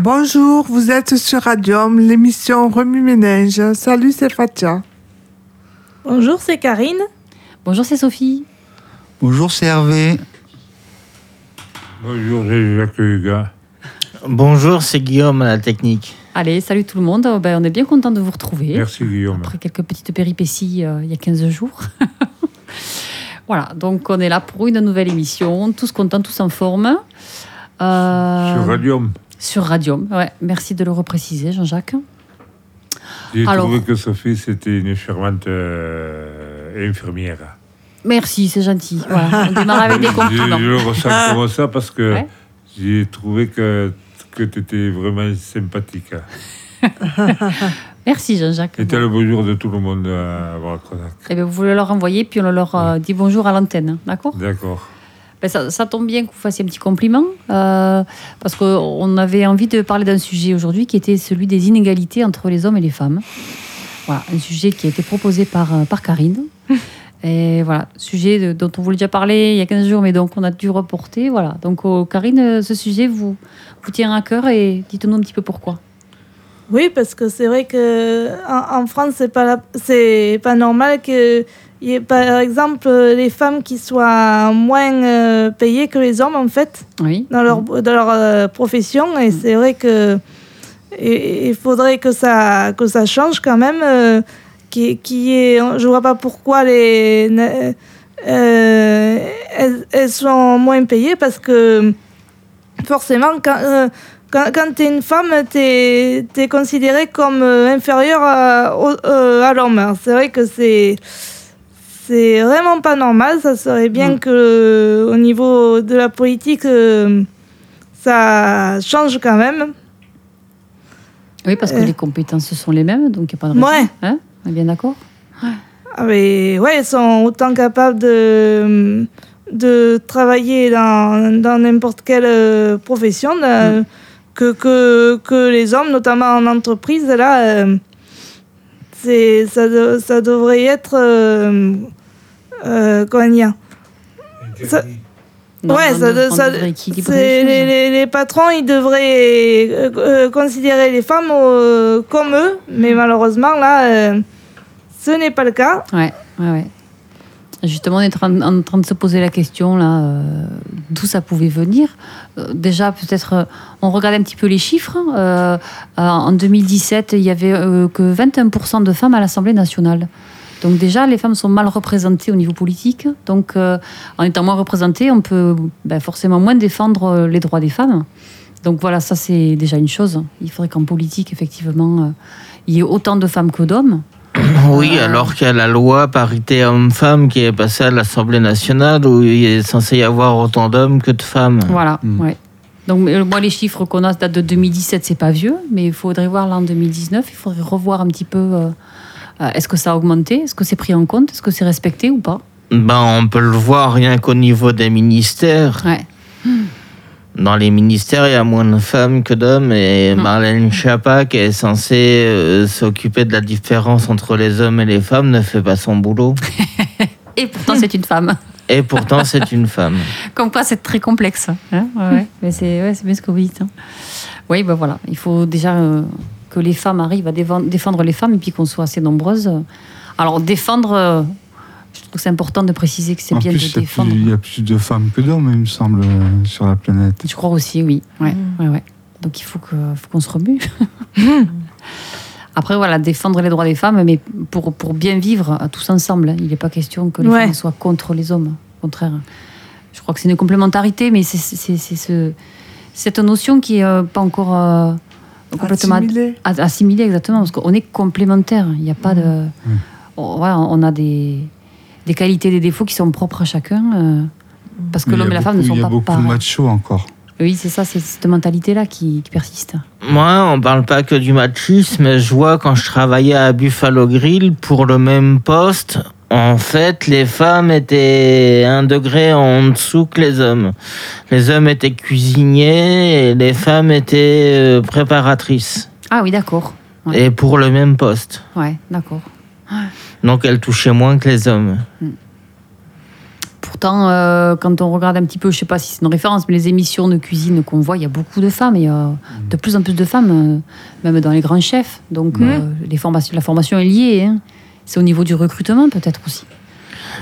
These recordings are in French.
Bonjour, vous êtes sur Radium, l'émission Remue Ménage. Salut, c'est Fatia. Bonjour, c'est Karine. Bonjour, c'est Sophie. Bonjour, c'est Hervé. Bonjour, c'est Jacques Hugues. Bonjour, c'est Guillaume à la technique. Allez, salut tout le monde. Oh, ben, on est bien content de vous retrouver. Merci Guillaume. Après quelques petites péripéties euh, il y a 15 jours. voilà, donc on est là pour une nouvelle émission. Tous contents, tous en forme. Euh, Sur Radium. Sur Radium, ouais. Merci de le repréciser, Jean-Jacques. J'ai trouvé que Sophie, c'était une charmante euh, infirmière. Merci, c'est gentil. Voilà, on démarre avec des Je, compliments. je le ressens comme ça parce que Ouais. j'ai trouvé que, que tu étais vraiment sympathique. Merci, Jean-Jacques. C'était le bonjour de tout le monde à Valconac. Eh ben, vous voulez leur envoyer, puis on leur euh, dit bonjour à l'antenne, d'accord? D'accord. Ben, ça, ça tombe bien que vous fassiez un petit compliment, euh, parce qu'on avait envie de parler d'un sujet aujourd'hui qui était celui des inégalités entre les hommes et les femmes. Voilà, un sujet qui a été proposé par, euh, par Karine. Et voilà, sujet de- dont on voulait déjà parler il y a 15 jours, mais donc on a dû reporter. Voilà, donc oh, Karine, euh, ce sujet vous, vous tient à cœur et dites-nous un petit peu pourquoi. Oui, parce que c'est vrai que en, en France, c'est pas la- pas normal que il y ait par exemple les femmes qui soient moins euh, payées que les hommes en fait Oui. dans leur dans leur euh, profession et c'est vrai que il faudrait que ça que ça change quand même euh, qui qui est je vois pas pourquoi les euh, elles, elles sont moins payées parce que forcément quand euh, quand, quand tu es une femme, tu es, considérée comme euh, inférieure à, euh, à l'homme. C'est vrai que c'est c'est vraiment pas normal. Ça serait bien Mm. que au niveau de la politique, euh, ça change quand même. Oui, parce que Euh. les compétences sont les mêmes, donc il n'y a pas de raison. Ouais. Hein On est bien d'accord Ah, mais ouais, ils sont autant capables de, de travailler dans dans n'importe quelle euh, profession euh, que, que, que les hommes, notamment en entreprise. Là, euh, c'est, ça, de- ça devrait être. Euh, euh, comment dire Ça- Non, Ouais, ça, dev- de- on ça- devrait équilibrer c'est- les patrons, ils devraient euh, euh, considérer les femmes euh, comme eux, mais malheureusement, là, euh, ce n'est pas le cas. Ouais, ouais, ouais. Justement, on est en train, en train de se poser la question là, euh, d'où ça pouvait venir. Euh, déjà, peut-être, euh, on regarde un petit peu les chiffres. Euh, euh, en 2017, il y avait euh, que 21% de femmes à l'Assemblée nationale. Donc déjà, les femmes sont mal représentées au niveau politique. Donc, euh, en étant moins représentées, on peut ben, forcément moins défendre euh, les droits des femmes. Donc voilà, ça c'est déjà une chose. Il faudrait qu'en politique, effectivement, euh, il y ait autant de femmes que d'hommes. Oui, alors qu'il y a la loi parité homme-femme qui est passée à l'Assemblée nationale où il est censé y avoir autant d'hommes que de femmes. Voilà, Mm. ouais. Donc, moi, les chiffres qu'on a datent de 2017, c'est pas vieux, mais il faudrait voir là en 2019, il faudrait revoir un petit peu. euh, est-ce que ça a augmenté? Est-ce que c'est pris en compte? Est-ce que c'est respecté ou pas? Ben, on peut le voir rien qu'au niveau des ministères. Ouais. Dans les ministères, il y a moins de femmes que d'hommes et Mm. Marlène Schiappa, qui est censée euh, s'occuper de la différence entre les hommes et les femmes, ne fait pas son boulot. Et pourtant, c'est une femme. Et pourtant, c'est une femme. Comme quoi, c'est très complexe. hein. Ouais, ouais. Mais c'est ouais, bien ce que vous dites. hein. Oui, ben voilà. Il faut déjà euh, que les femmes arrivent à défendre, les femmes et puis qu'on soit assez nombreuses. Alors, défendre, euh, je trouve que c'est important de préciser que c'est En bien plus, de défendre. il y, a plus de femmes que d'hommes, il me semble, euh, sur la planète. Je crois aussi, oui. Ouais, Mm. ouais, ouais. Donc il faut qu'on se remue. Après, voilà, défendre les droits des femmes, mais pour, pour bien vivre euh, tous ensemble. hein. Il n'est pas question que les Ouais. femmes soient contre les hommes. Au contraire. Je crois que c'est une complémentarité, mais c'est c'est- c'est ce, cette notion qui n'est euh, pas encore euh, complètement Assimilé. a- assimilée, exactement, parce qu'on est complémentaires. Il n'y a pas de. On, ouais, on a des, des qualités, des défauts qui sont propres à chacun. euh, parce que il y l'homme et la femme ne beaucoup- sont Il y a pas beaucoup pareils. de machos encore. Oui, c'est ça, c'est cette mentalité-là qui, qui persiste. Moi, on parle pas que du machisme, mais je vois quand je travaillais à Buffalo Grill pour le même poste, en fait, les femmes étaient un degré en dessous que les hommes. Les hommes étaient cuisiniers et les femmes étaient euh, préparatrices. Ah oui, d'accord. Ouais. Et pour le même poste. Ouais, d'accord. Donc elles touchaient moins que les hommes. Pourtant, euh, quand on regarde un petit peu, je sais pas si c'est une référence, mais les émissions de cuisine qu'on voit, il y a beaucoup de femmes. Il y a de plus en plus de femmes, euh, même dans les grands chefs. Donc, euh, les formations, la formation est liée. hein. C'est au niveau du recrutement, peut-être aussi.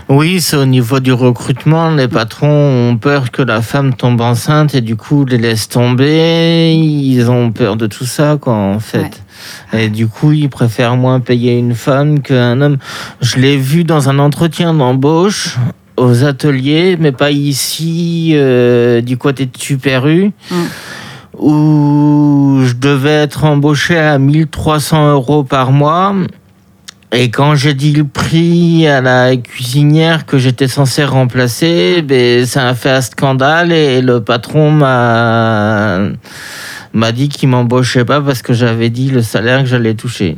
Oui, c'est au niveau du recrutement. Les patrons ont peur que la femme tombe enceinte et du coup les laissent tomber. Ils ont peur de tout ça, quoi, en fait. Et du coup, ils préfèrent moins payer une femme qu'un homme. Je l'ai vu dans un entretien d'embauche aux ateliers, mais pas ici, euh, du côté de Super U, où je devais être embauché à 1300 euros par mois. Et quand j'ai dit le prix à la cuisinière que j'étais censé remplacer, ben, ça a fait un scandale et le patron m'a m'a dit qu'il m'embauchait pas parce que j'avais dit le salaire que j'allais toucher.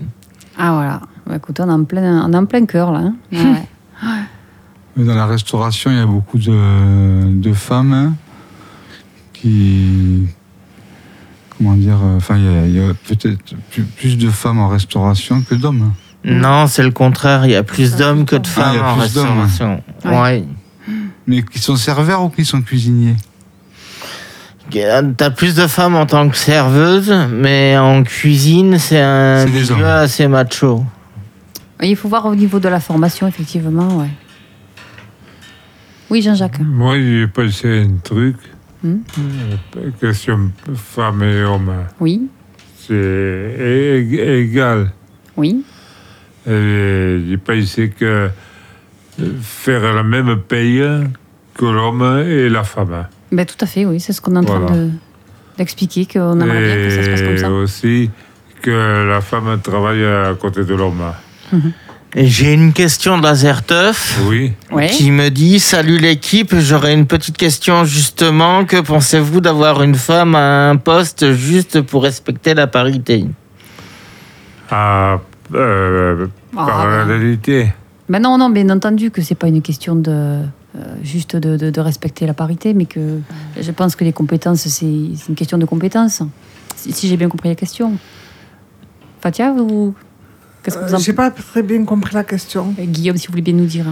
Ah voilà. Bah, écoute, on est en plein, on est en plein cœur là. hein. Ouais. Mais Dans la restauration, il y a beaucoup de, de femmes hein, qui. Comment dire euh, Enfin, il y a, peut-être plus, plus de femmes en restauration que d'hommes. Non, c'est le contraire. Il y a plus d'hommes que de Ah, femmes il y a en restauration. Ouais. Ouais. Mais qui sont serveurs ou qui sont cuisiniers? T'as plus de femmes en tant que serveuse, mais en cuisine, c'est un milieu hommes. assez macho. Il faut voir au niveau de la formation, effectivement. Ouais. Oui, Jean-Jacques. Moi, j'ai pensé à un truc. Hmm? Euh, Question femme et homme. Oui, C'est ég- égal. oui. Et J'ai pensé que faire la même paye que l'homme et la femme. Ben, tout à fait, oui. C'est ce qu'on est en train de- d'expliquer, qu'on aimerait bien que ça se passe comme Et ça. aussi que la femme travaille à côté de l'homme. Et J'ai une question d'Azerteuf. Oui. Ouais. qui me dit Salut l'équipe, j'aurais une petite question justement. Que pensez-vous d'avoir une femme à un poste juste pour respecter la parité? À euh, Ah, parallélité. Ben non, non, bien entendu que c'est pas une question de euh, juste de, de- de respecter la parité, mais que je pense que les compétences, c'est une question de compétences. Si, si j'ai bien compris la question. Fatia, vous Qu'est-ce que vous en Euh, J'ai pas très bien compris la question. Euh, Guillaume, si vous voulez bien nous dire.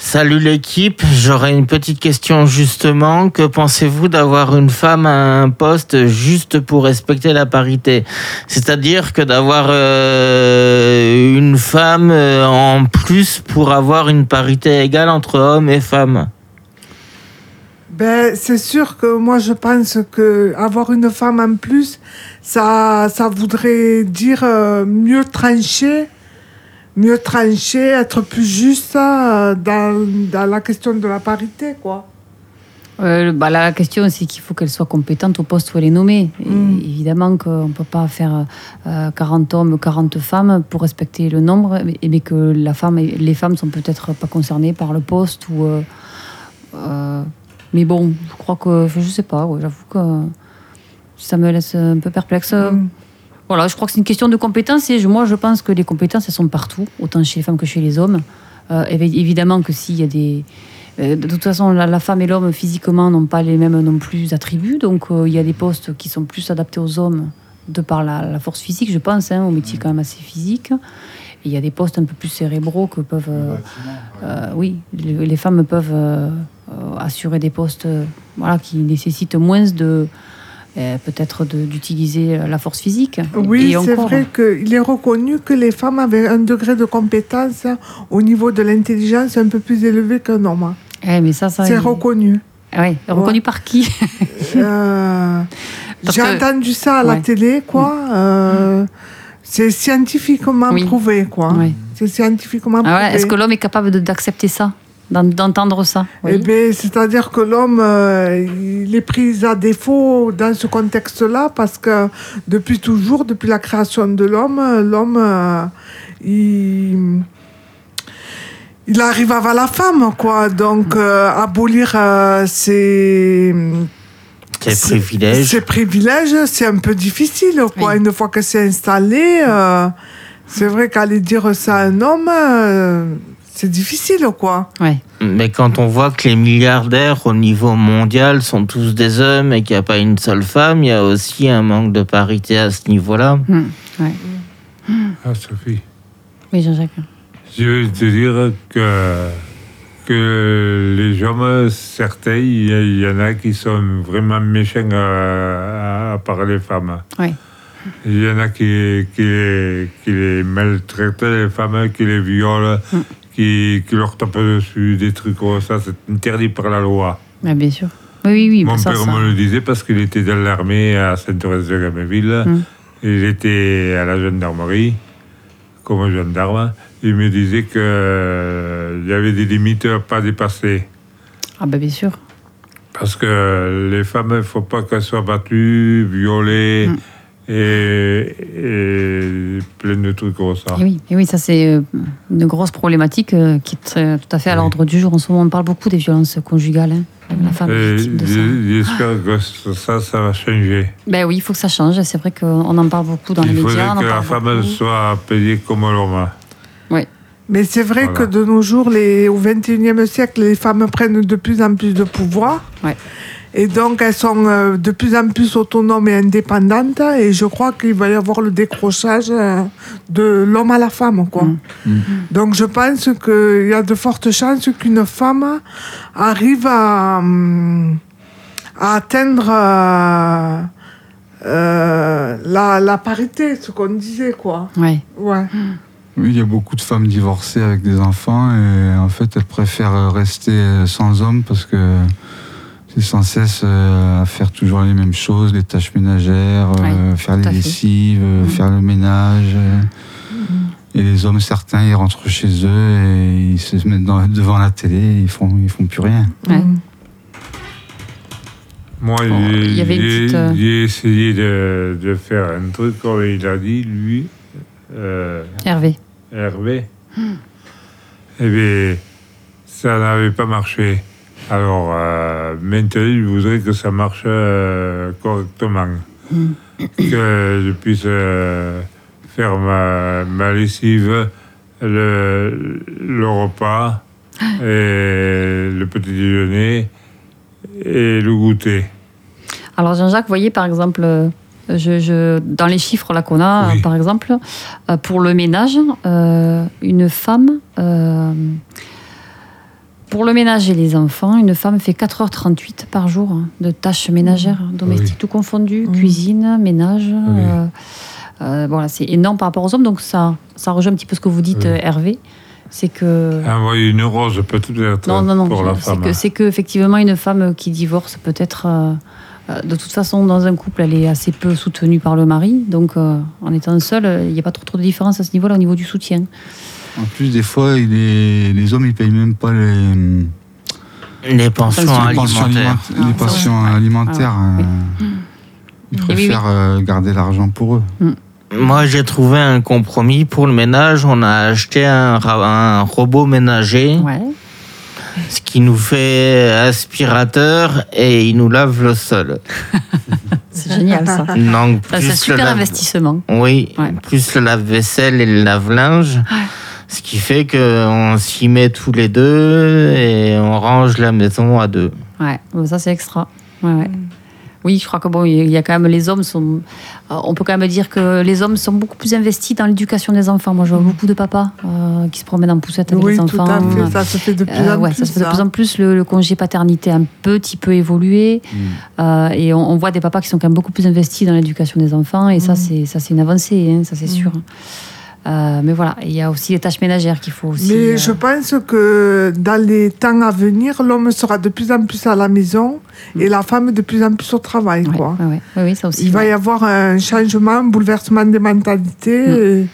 Salut l'équipe, j'aurais une petite question justement. Que pensez-vous d'avoir une femme à un poste juste pour respecter la parité? C'est-à-dire que d'avoir euh, une femme euh, en plus pour avoir une parité égale entre hommes et femmes? Ben, c'est sûr que moi, je pense que avoir une femme en plus, ça, voudrait dire euh, mieux trancher, mieux trancher, être plus juste euh, dans, dans la question de la parité, quoi. Euh, bah, la question, c'est qu'il faut qu'elle soit compétente au poste où elle est nommée. Et Mm. évidemment qu'on ne peut pas faire euh, 40 hommes, 40 femmes pour respecter le nombre, mais, mais que la femme, les femmes sont peut-être pas concernées par le poste. Ou, euh, mais bon, je crois que. Je sais pas, ouais, j'avoue que ça me laisse un peu perplexe. Mm. Voilà, je crois que c'est une question de compétences et je- moi je pense que les compétences elles sont partout, autant chez les femmes que chez les hommes. Euh, évi- évidemment que s'il y a des. euh, de toute façon, la, la femme et l'homme physiquement n'ont pas les mêmes non plus attributs, donc euh, il y a des postes qui sont plus adaptés aux hommes de par la, la force physique, je pense, hein, au métier quand même assez physique. Il y a des postes un peu plus cérébraux que peuvent. euh, euh, oui, les, les femmes peuvent assurer des postes voilà, qui nécessitent moins de. Euh, peut-être d'utiliser la force physique. Oui, c'est vrai qu'il est reconnu que les femmes avaient un degré de compétence au niveau de l'intelligence un peu plus élevé qu'un homme. Eh, mais ça, ça. C'est il- reconnu. Ah ouais, reconnu par qui Euh, J'ai que- entendu ça à la télé, quoi. Euh, c'est scientifiquement Oui. prouvé, quoi. C'est scientifiquement Ah prouvé. Est-ce que l'homme est capable d'accepter ça? D'entendre ça Eh Oui. ben, c'est-à-dire que l'homme, euh, il est pris à défaut dans ce contexte-là parce que depuis toujours, depuis la création de l'homme, l'homme, euh, il, il arrive avant la femme, quoi. Donc, euh, abolir euh, ses, ces privilèges, c'est un peu difficile, quoi. Oui. Une fois que c'est installé, euh, c'est vrai qu'aller dire ça à un homme, euh, c'est difficile, quoi. Ouais. Mais quand on voit que les milliardaires au niveau mondial sont tous des hommes et qu'il n'y a pas une seule femme, il y a aussi un manque de parité à ce niveau-là. Ouais. Ah, Sophie. Oui, Jean-Jacques. Je veux te dire que, que les hommes, certains, il y, en a qui sont vraiment méchants à, à part les femmes. Oui. Il y en a qui, qui, les- qui les maltraitent, les femmes, qui les violent, Mm. Qui, qui leur tapent dessus, des trucs comme ça. C'est interdit par la loi. Ouais, bien sûr. Oui, oui, oui. Mon père ça- me le disait parce qu'il était dans l'armée à Sainte-Thérèse-de-Gameville. Mm. Il était à la gendarmerie, comme gendarme. Il me disait qu'il y avait des limites à pas dépasser. Ah, bah, bien sûr. Parce que les femmes, il ne faut pas qu'elles soient battues, violées Mm. Et, et plein de trucs comme ça. Et oui, et oui, ça c'est euh, une grosse problématique euh, qui est tout à fait à Oui. l'ordre du jour. En ce moment, on parle beaucoup des violences conjugales. hein. La femme est Et victime de ça. J'espère que ça, ça va changer. Ben oui, il faut que ça change. C'est vrai qu'on en parle beaucoup dans les Il médias. on en que la femme beaucoup. soit payée comme l'homme. Mais c'est vrai Voilà. que de nos jours, les, au XXIe siècle, les femmes prennent de plus en plus de pouvoir. Ouais. Et donc, elles sont euh, de plus en plus autonomes et indépendantes. Et je crois qu'il va y avoir le décrochage euh, de l'homme à la femme. Quoi. Mm. Mm. Donc, je pense qu'il y a de fortes chances qu'une femme arrive à, à atteindre euh, euh, la, la parité, ce qu'on disait. Quoi. Ouais. Ouais. Oui, il y a beaucoup de femmes divorcées avec des enfants et en fait elles préfèrent rester sans homme parce que c'est sans cesse euh, à faire toujours les mêmes choses, les tâches ménagères, euh, faire les lessives, euh, Mhm. faire le ménage. Et les hommes, certains, ils rentrent chez eux et ils se mettent dans- devant la télé, et ils font, ils font plus rien. Ouais. Mm. Moi, Bon, j'ai- il y avait une j'ai petite, essayé de, de faire un truc comme il a dit, lui, euh, Hervé. Hervé. Eh bien, ça n'avait pas marché. Alors, euh, maintenant, il voudrait que ça marche euh, correctement. Que je puisse euh, faire ma, ma lessive, le, le repas, et le petit déjeuner et le goûter. Alors Jean-Jacques, vous voyez par exemple, je, je- dans les chiffres là qu'on a, Oui. par exemple, euh, pour le ménage, une femme, pour le ménage et les enfants, une femme fait 4h38 par jour hein, de tâches ménagères, domestiques, Oui. tout confondu, Mhm. cuisine, ménage. euh, euh, voilà, c'est énorme par rapport aux hommes, donc ça, ça rejoint un petit peu ce que vous dites, Oui. euh, Hervé. C'est que Envoyer une rose peut-être non, non, non. pour la femme. c'est que effectivement une femme qui divorce peut-être. euh, euh, de toute façon, dans un couple, elle est assez peu soutenue par le mari. Donc, euh, en étant seule, il n'y a pas trop, trop de différence à ce niveau-là, au niveau du soutien. En plus, des fois, il est- les hommes, ils payent même pas les, Les pensions les alimentaires. aliment- les pensions alimentaires. Ah, oui. euh, Ils Et oui, oui. préfèrent garder l'argent pour eux. Moi, j'ai trouvé un compromis pour le ménage. On a acheté un, robot ménager, Ouais. ce qui nous fait aspirateur et il nous lave le sol. C'est génial, ça. Donc, Ça, c'est un super lave- investissement. Oui, Ouais. plus le lave-vaisselle et le lave-linge. Ce qui fait qu'on s'y met tous les deux et on range la maison à deux. Ouais, bon, ça, c'est extra. Ouais, ouais. Oui, je crois que bon, il y a quand même les hommes sont. euh, On peut quand même dire que les hommes sont beaucoup plus investis dans l'éducation des enfants. Moi, je vois beaucoup de papas euh, qui se promènent en poussette avec Oui, les tout enfants. à fait. Ça se fait de plus Euh, en ouais, plus. ça se fait de plus en plus. Le, le congé paternité a un petit peu évolué. Euh, et on, on voit des papas qui sont quand même beaucoup plus investis dans l'éducation des enfants. Et ça, Mm. c'est ça, c'est une avancée, hein, ça, c'est sûr. Euh, mais voilà, il y a aussi les tâches ménagères qu'il faut aussi. Mais euh, je pense que dans les temps à venir, l'homme sera de plus en plus à la maison et la femme de plus en plus au travail. ouais, quoi. ouais, ouais. Oui, oui, ça aussi. Il va y avoir un changement, un bouleversement des mentalités. Mm. et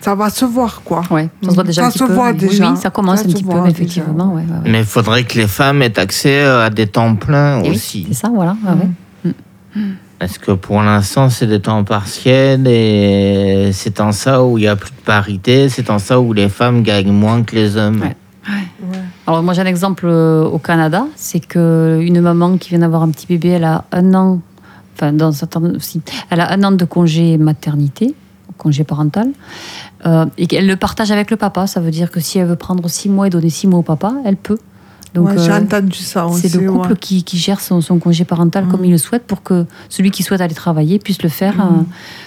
ça va se voir, quoi. Ouais, ça se voit déjà Ça un petit se peu. voit Oui, déjà. Oui, ça commence Ça un petit peu, effectivement. ouais, ouais, ouais. Mais il faudrait que les femmes aient accès à des temps pleins Et oui, aussi. c'est ça, voilà. ouais, ouais. Parce que pour l'instant, c'est des temps partiels et c'est en ça où il n'y a plus de parité, c'est en ça où les femmes gagnent moins que les hommes? Ouais. Alors moi j'ai un exemple euh, au Canada, c'est que une maman qui vient d'avoir un petit bébé, elle a un an, enfin dans certains aussi, elle a un an de congé maternité, congé parental, euh, et qu'elle le partage avec le papa. Ça veut dire que si elle veut prendre six mois et donner six mois au papa, elle peut. Donc, Ouais, J'ai euh, entendu ça aussi. c'est le couple ouais. qui, qui gère son, son congé parental comme Mm. il le souhaite pour que celui qui souhaite aller travailler puisse le faire Mm. euh,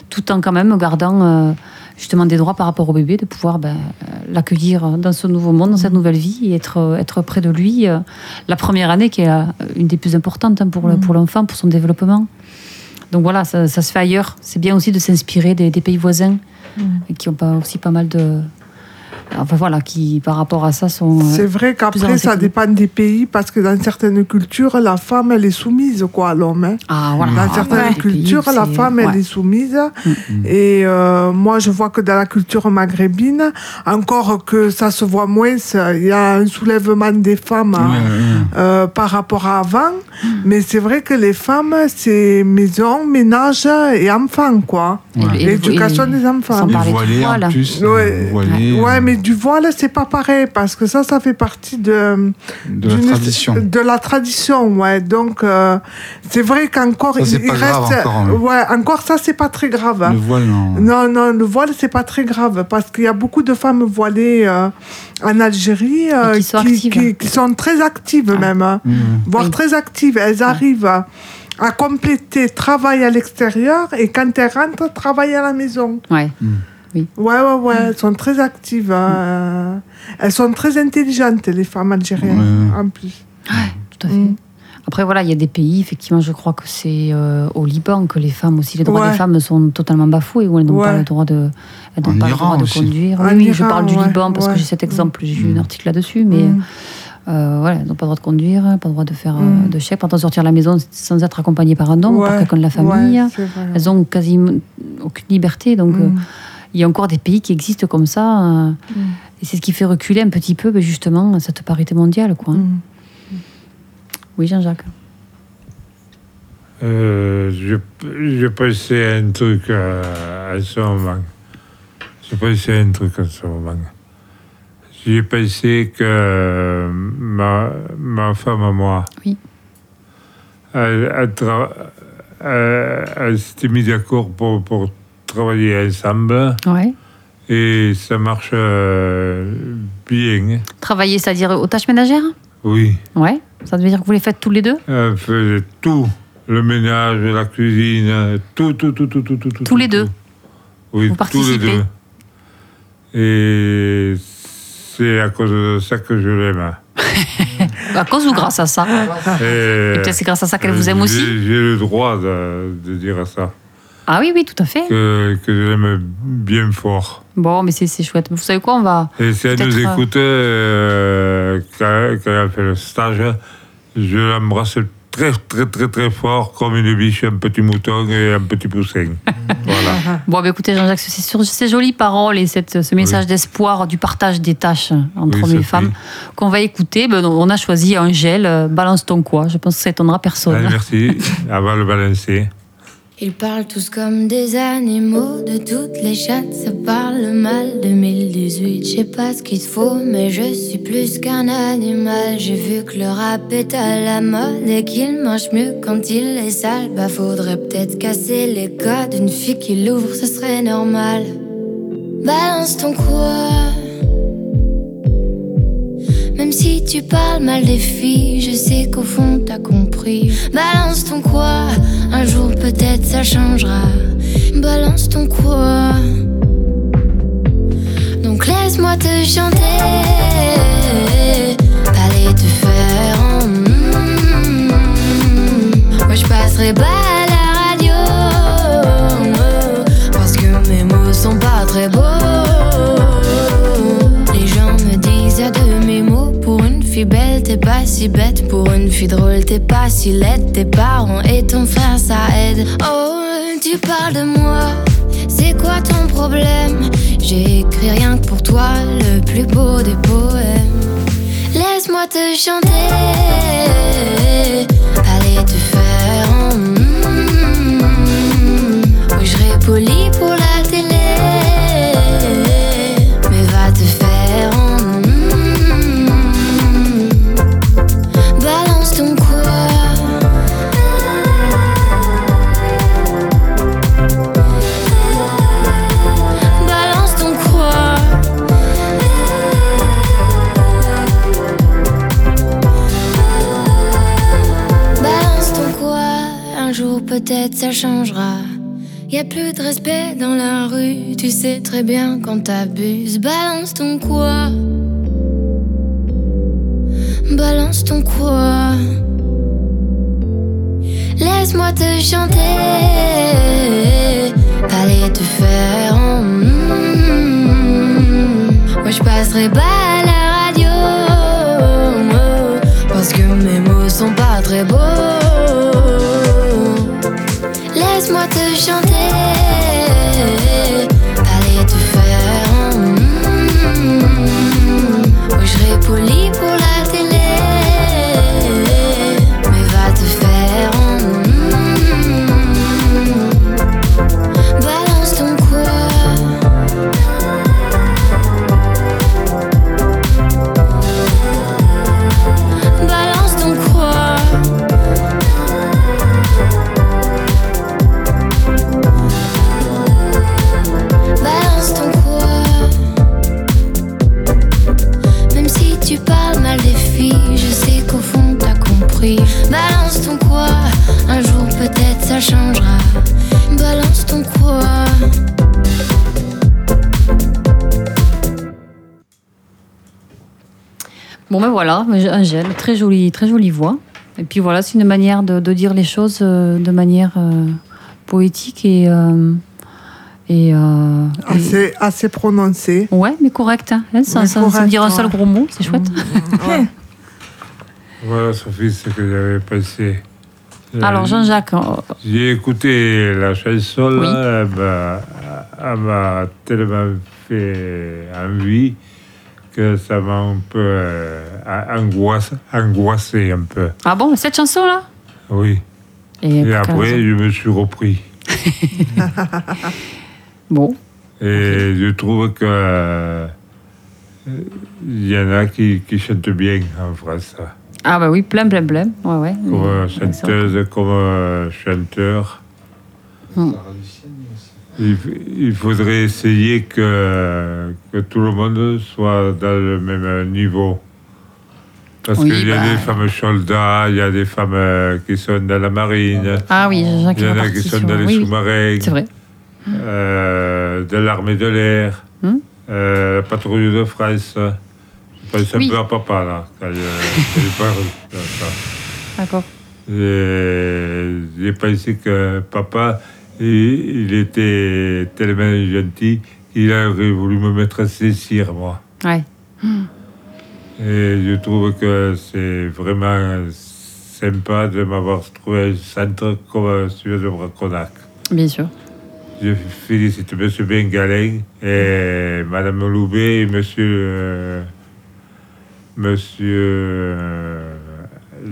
tout en quand même gardant euh, justement des droits par rapport au bébé, de pouvoir ben, l'accueillir dans ce nouveau monde, dans cette Mm. nouvelle vie et être, être près de lui la première année qui est une des plus importantes hein, pour, le- Mm. pour l'enfant, pour son développement. Donc voilà, ça, ça se fait ailleurs. C'est bien aussi de s'inspirer des, des pays voisins Mm. qui ont pas, aussi pas mal de... Enfin voilà, qui par rapport à ça sont... euh, C'est vrai qu'après, ça dépend des pays, parce que dans certaines cultures, la femme, elle est soumise quoi, à l'homme. hein. Ah voilà. Dans Ah, certaines ouais. Les pays, cultures, la femme, elle est soumise. Mm. Et euh, moi, je vois que dans la culture maghrébine, encore que ça se voit moins, ça- il y a un soulèvement des femmes hein, Ouais, euh, par rapport à avant. Mais c'est vrai que les femmes, c'est maison, ménage et enfants, quoi. L'éducation des enfants. en plus. Ouais, voilés, ouais, mais du voile, c'est pas pareil, parce que ça, ça fait partie de, de la tradition. De la tradition, ouais. Donc, euh, c'est vrai qu'encore, il, pas il reste. encore, hein. ouais, encore ça, c'est pas très grave. hein. Le voile, non. Non, non, le voile, c'est pas très grave parce qu'il y a beaucoup de femmes voilées euh, en Algérie euh, qui sont actives. qui- qui sont très actives Ah. même, hein. Mmh. voire Oui. très actives. Elles arrivent à, à compléter travail à l'extérieur et quand elles rentrent, travail à la maison. Ouais. Ouais, ouais, ouais, elles sont très actives. euh, elles sont très intelligentes, les femmes algériennes, Ouais. en plus. Tout à fait. Mm. Après, voilà, il y a des pays, effectivement, je crois que c'est euh, au Liban que les femmes aussi, les droits Ouais. des femmes sont totalement bafoués, où elles n'ont pas Ouais. le droit de, elles pas le droit de conduire. En oui, oui, je parle du ouais, Liban parce ouais. que j'ai cet exemple, j'ai lu Mm. un article là-dessus, mais Mm. euh, voilà, elles n'ont pas le droit de conduire, pas le droit de faire euh, de chèque, pas le droit de sortir de la maison sans être accompagnées par un homme ou par Ouais, quelqu'un de la famille. ouais, elles ont quasiment aucune liberté, donc Mm. Il y a encore des pays qui existent comme ça. euh, Mm. Et c'est ce qui fait reculer un petit peu, ben, justement, cette parité mondiale. Quoi. Mm. Oui, Jean-Jacques. Euh, je, je pensais à un truc euh, à ce moment. Je pensais à un truc à ce moment. J'ai pensé que euh, ma, ma femme à moi, Oui. elle, elle, elle- elle s'était mise d'accord pour, pour travailler ensemble Ouais. et ça marche euh, bien. Travailler, c'est-à-dire aux tâches ménagères? Oui. Ouais. Ça veut dire que vous les faites tous les deux? Elle faisait tout. Le ménage, la cuisine, tout, tout, tout, tout, tout, tout. tout, Tous les tout. deux? Oui, Vous tous les deux. Et c'est à cause de ça que je l'aime. À cause ou grâce à ça? Et Et peut-être c'est grâce à ça qu'elle vous aime aussi? J'ai j'ai le droit de, de dire ça. Ah oui, oui, tout à fait. Que, l'aime bien fort. Bon, mais c'est chouette. Vous savez quoi On va. Et si elle nous euh, euh, quand, quand elle a fait le stage, je l'embrasse très, très, très, très fort, comme une biche, un petit mouton et un petit poussin. voilà. Bon, bah, écoutez, Jean-Jacques, c'est sur ces jolies paroles et cette, ce message d'espoir du partage des tâches entre Oui, hommes et femmes qu'on va écouter. Ben, on a choisi Angèle, euh, Balance ton quoi. Je pense que ça étonnera personne. Allez, merci. Va le balancer. Ils parlent tous comme des animaux, de toutes les chattes, ça parle mal. 2018, je sais pas ce qu'il faut, mais je suis plus qu'un animal. J'ai vu que le rap est à la mode et qu'il mange mieux quand il est sale. Bah, faudrait peut-être casser les codes. Une fille qui l'ouvre, ce serait normal. Balance ton quoi? Même si tu parles mal des filles, je sais qu'au fond t'as compris. Balance ton quoi, un jour peut-être ça changera. Balance ton quoi. Donc laisse-moi te chanter. Allez te faire en mm. Moi je passerai pas Belle, t'es pas si bête. Pour une fille drôle, t'es pas si laide. Tes parents et ton frère, ça aide. Oh, tu parles de moi. C'est quoi ton problème? J'ai écrit rien que pour toi, le plus beau des poèmes. Laisse-moi te chanter. Allez te faire en mm. Oui, je serai poli sais très bien quand t'abuses. Balance ton quoi? Balance ton quoi? Laisse-moi te chanter, aller te faire. mm, Moi je passerai pas à la radio parce que mes mots sont pas très beaux. Laisse-moi te chanter, Angèle, très jolie, très jolie voix. Et puis voilà, c'est une manière de, de dire les choses euh, de manière euh, poétique et euh, et, euh, et- Assez, assez prononcé. ouais, mais correct. Hein, hein, sans, dire un seul gros mot, c'est chouette. Ouais. Voilà, Sophie, ce que j'avais. Euh, Alors Jean-Jacques, euh, J'ai écouté la chanson, là, elle m'a- elle m'a tellement fait envie que ça m'a un peu euh, angoissé, angoissé un peu. ah bon, cette chanson là. Oui. Et, après, je me suis repris. bon, Et je trouve que euh, il y en a qui, qui chantent bien en France. ah bah oui, plein, plein, plein. Ouais, ouais. Comme euh, chanteuse, comme euh, chanteur. Hmm. Il, il faudrait essayer que, que tout le monde soit dans le même niveau. Parce Oui, qu'il y a bah. des femmes soldats, il y a des femmes euh, qui sont dans la marine, Ah oui, il y en a qui sont dans les oui, sous-marins, c'est vrai. euh, de l'armée de l'air, Hmm. euh, la patrouille de France. Je pense un peu à papa, là, quand il, il. D'accord. J'ai pensé que papa, il, il était tellement gentil qu'il aurait voulu me mettre à Cécire, moi. Ouais. Et je trouve que c'est vraiment sympa de m'avoir trouvé un centre comme celui de Braconac. Bien sûr. Je félicite M. Bengalin et Mme Loubet et M. euh, Monsieur. euh,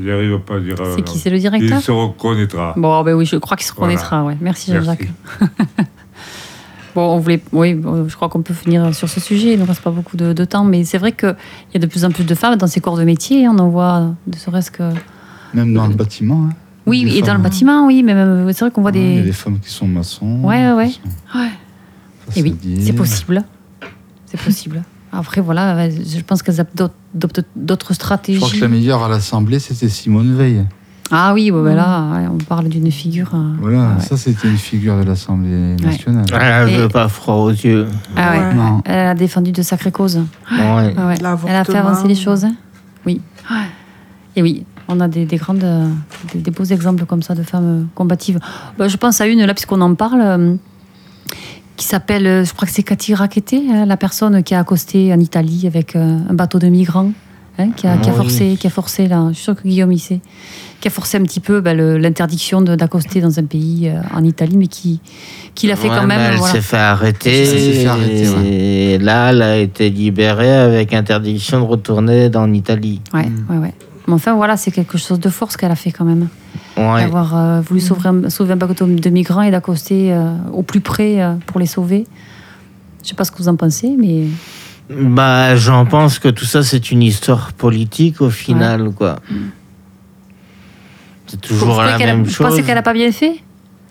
J'arrive pas à dire. C'est le qui. C'est le directeur Il se reconnaîtra. Bon, ben oui, je crois qu'il se Voilà. reconnaîtra. Ouais. Merci. Jean-Jacques. bon, on voulait, oui, je crois qu'on peut finir sur ce sujet. Il ne reste pas beaucoup de, de temps, mais c'est vrai qu'il y a de plus en plus de femmes dans ces corps de métier. On en voit, ne serait-ce que. Même dans le bâtiment. hein. Oui, Des et dans le bâtiment, oui, mais même, c'est vrai qu'on voit ouais, Il y a des. des femmes qui sont maçons. Ouais, ouais, ouais. qui sont Ouais. Et oui, c'est possible. C'est possible. Après, voilà, je pense qu'elles adoptent d'autres- d'autres Je stratégies. crois que la meilleure à l'Assemblée, c'était Simone Veil. Ah oui, bon, ben là, ouais, on parle d'une figure. euh, Voilà, ouais. ça c'était une figure de l'Assemblée nationale. Elle Et- veut pas froid aux yeux. Ah ouais. Ouais. Non. Elle a défendu de sacrées causes. Ouais. Ah ouais. Elle a fait avancer les choses. Oui. Et oui, on a des, des grandes, des, des beaux exemples comme ça de femmes combatives. Bah, je pense à une là, puisqu'on en parle, euh, qui s'appelle, euh, je crois que c'est Cathy Rackete, hein, la personne qui a accosté en Italie avec euh, un bateau de migrants, hein, qui, a, qui a Oui. forcé, qui a forcé là, je suis sûre que Guillaume y sait, qui a forcé un petit peu le- l'interdiction d'accoster dans un pays euh, en Italie, mais qui, qui l'a fait Ouais, quand même. Elle voilà. s'est fait arrêter. Elle s'est fait arrêter, et là, elle a été libérée avec interdiction de retourner dans l'Italie. Ouais, Mm. ouais, ouais. Mais enfin, voilà, c'est quelque chose de force qu'elle a fait quand même. Ouais. d'avoir euh, voulu sauver un, sauver un bateau de migrants et d'accoster euh, au plus près euh, pour les sauver. Je sais pas ce que vous en pensez, mais Bah, j'en pense que tout ça, c'est une histoire politique au final, quoi. C'est vous toujours la même vous chose. pensez qu'elle a pas bien fait?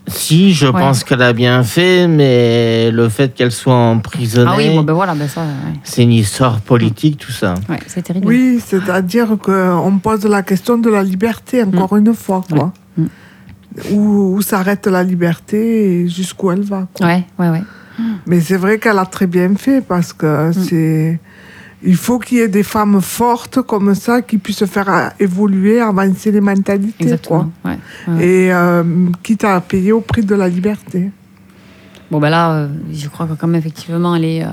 Si, je Ouais. pense qu'elle a bien fait, mais le fait qu'elle soit emprisonnée, Ah oui, bon, ben voilà, ben ça, ouais. c'est une histoire politique, tout ça. Ouais, c'est terrible. Oui, c'est-à-dire qu'on pose la question de la liberté, encore une fois. Quoi. Mm. où, où s'arrête la liberté et jusqu'où elle va. quoi. Ouais, ouais, ouais. Mais c'est vrai qu'elle a très bien fait parce que c'est. Il faut qu'il y ait des femmes fortes comme ça qui puissent faire euh, évoluer, avancer les mentalités. Exactement. Quoi. ouais, ouais. Et euh, quitte à payer au prix de la liberté. Bon, ben là, euh, je crois que quand même, effectivement, elle est, euh,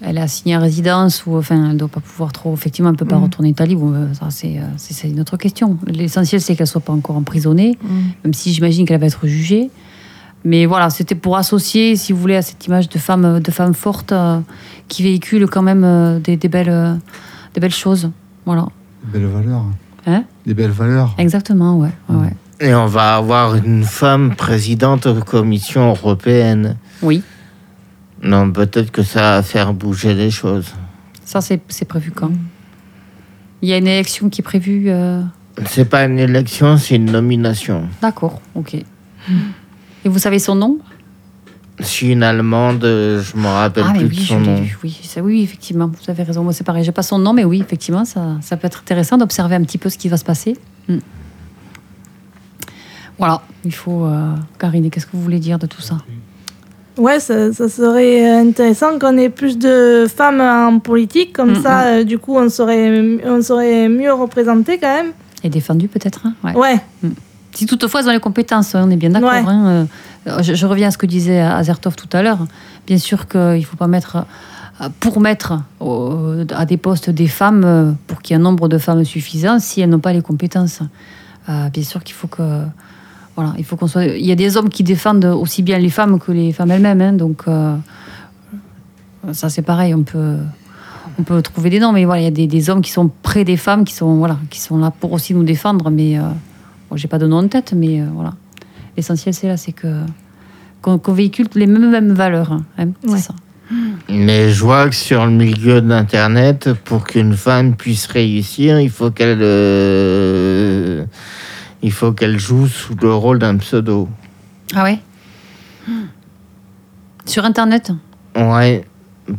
elle est assignée à résidence ou, enfin, elle ne doit pas pouvoir trop, effectivement, elle ne peut pas Mm. retourner en Italie. Bon, euh, ça, c'est, euh, c'est, c'est une autre question. L'essentiel, c'est qu'elle ne soit pas encore emprisonnée, même si j'imagine qu'elle va être jugée. Mais voilà, c'était pour associer, si vous voulez, à cette image de femme, de femme forte euh, qui véhicule quand même euh, des, des belles, euh, des belles choses. Voilà. Des belles valeurs. Hein? Des belles valeurs. Exactement, ouais. ouais, ouais. Et on va avoir une femme présidente de la Commission européenne. Oui, Non, peut-être que ça va faire bouger les choses. ça, c'est, c'est prévu quand? Il y a une élection qui est prévue. euh, C'est pas une élection, c'est une nomination. D'accord, ok. Et vous savez son nom? Je suis une Allemande, je me rappelle Ah, mais plus oui, de je son nom. Oui, ça, oui, effectivement, vous avez raison. Moi, c'est pareil. J'ai pas son nom, mais oui, effectivement, ça, ça peut être intéressant d'observer un petit peu ce qui va se passer. Hmm. Voilà, il faut. euh, Karine, qu'est-ce que vous voulez dire de tout ça? Ouais, ça, ça serait intéressant qu'on ait plus de femmes en politique, comme Mm, ça, euh, du coup, on serait, on serait mieux représentés quand même. Et défendu, peut-être hein? Ouais. Ouais, Si toutefois elles ont les compétences, on est bien d'accord. Ouais. hein, euh, je, je reviens à ce que disait Azertov tout à l'heure. Bien sûr qu'il ne faut pas mettre. Pour mettre à des postes des femmes, euh, pour qu'il y ait un nombre de femmes suffisant, si elles n'ont pas les compétences. Euh, bien sûr qu'il faut que. Voilà, il faut qu'on soit. Il y a des hommes qui défendent aussi bien les femmes que les femmes elles-mêmes. hein, donc, euh, ça, c'est pareil. On peut, on peut trouver des noms, mais voilà, il y a des, des hommes qui sont près des femmes, qui sont, voilà, qui sont là pour aussi nous défendre. Mais. euh, Bon, j'ai pas de nom en tête, mais euh, voilà. L'essentiel, c'est là, c'est que qu'on véhicule les mêmes, mêmes valeurs. hein, hein, c'est Ouais. ça. Mais je vois que sur le milieu d'Internet, pour qu'une femme puisse réussir, il faut qu'elle euh, il faut qu'elle joue sous le rôle d'un pseudo. Ah ouais? Sur Internet? Ouais,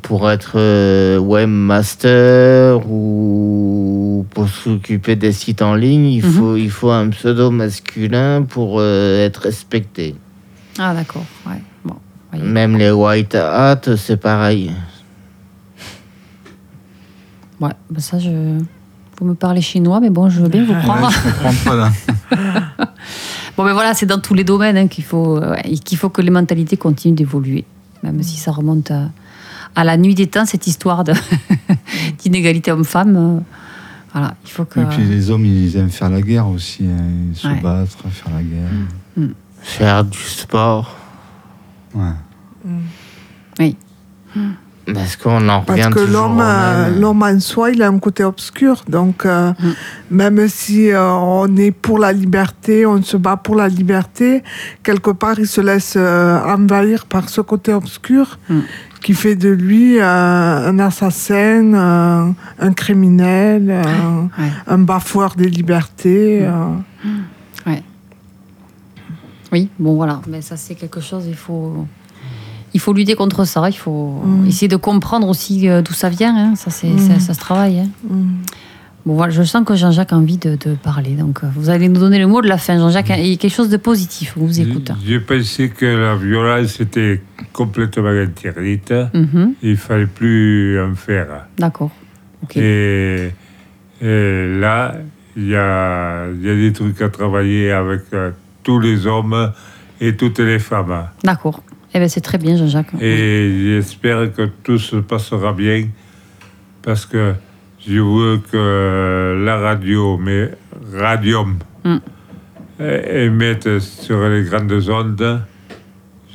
pour être euh, webmaster ou pour s'occuper des sites en ligne, il, Mhm. faut, il faut un pseudo masculin pour euh, être respecté. Ah d'accord, ouais. Bon, voyez. Même les white hats, c'est pareil. Ouais, bah ça, je... Vous me parlez chinois, mais bon, je veux bien vous prendre. Ouais, je comprends pas là. Bon, ben voilà, c'est dans tous les domaines hein, qu'il faut, euh, ouais, qu'il faut que les mentalités continuent d'évoluer. Même si ça remonte à, à la nuit des temps, cette histoire d'inégalité homme-femme. euh, voilà, il faut que... Et puis les hommes, ils aiment faire la guerre aussi. hein. Se Ouais. battre, faire la guerre. Faire du sport. Ouais. Oui. Parce qu'on en Parce revient que toujours l'homme, au euh, l'homme en soi, il a un côté obscur. Donc, euh, Mm. même si euh, on est pour la liberté, on se bat pour la liberté, quelque part, il se laisse euh, envahir par ce côté obscur Mm. qui fait de lui euh, un assassin, euh, un criminel, Ouais. un bafoueur des libertés. euh. Oui, bon voilà, mais ça c'est quelque chose, il faut, il faut lutter contre ça, il faut Mm. essayer de comprendre aussi euh, d'où ça vient, hein. ça, c'est, Mm. ça, ça se travaille. hein. Mm. Bon voilà, je sens que Jean-Jacques a envie de, de parler, donc euh, vous allez nous donner le mot de la fin, Jean-Jacques, il y a quelque chose de positif, on vous écoute. J'ai pensé que la violence était complètement interdite. Mhm, Il fallait plus en faire. D'accord. Et, et là, il y a, il y a des trucs à travailler avec euh, tous les hommes et toutes les femmes. D'accord, eh ben, c'est très bien Jean-Jacques. Et j'espère que tout se passera bien parce que je veux que la radio, mais Radium, Mm. é- émette sur les grandes ondes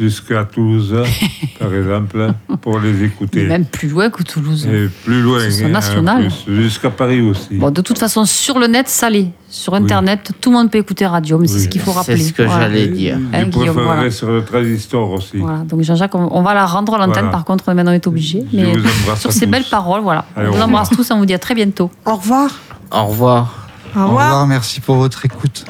jusqu'à Toulouse, par exemple, pour les écouter. même plus loin que Toulouse. Et plus loin, C'est hein, national. jusqu'à Paris aussi. Bon, de toute façon, sur le net, ça l'est. Sur Internet, tout le monde peut écouter radio, mais c'est ce qu'il faut C'est rappeler. ce que Voilà. j'allais dire. Hein, Guillaume, voilà. sur le transistor aussi. Voilà, donc Jean-Jacques, on, on va la rendre l'antenne, Voilà. par contre, maintenant on est obligé. Je Mais vous embrasse sur à ces tous. belles paroles, voilà. Allez, on au vous revoir. embrasse tous, on vous dit à très bientôt. Au revoir. Au revoir. Au revoir, merci pour votre écoute.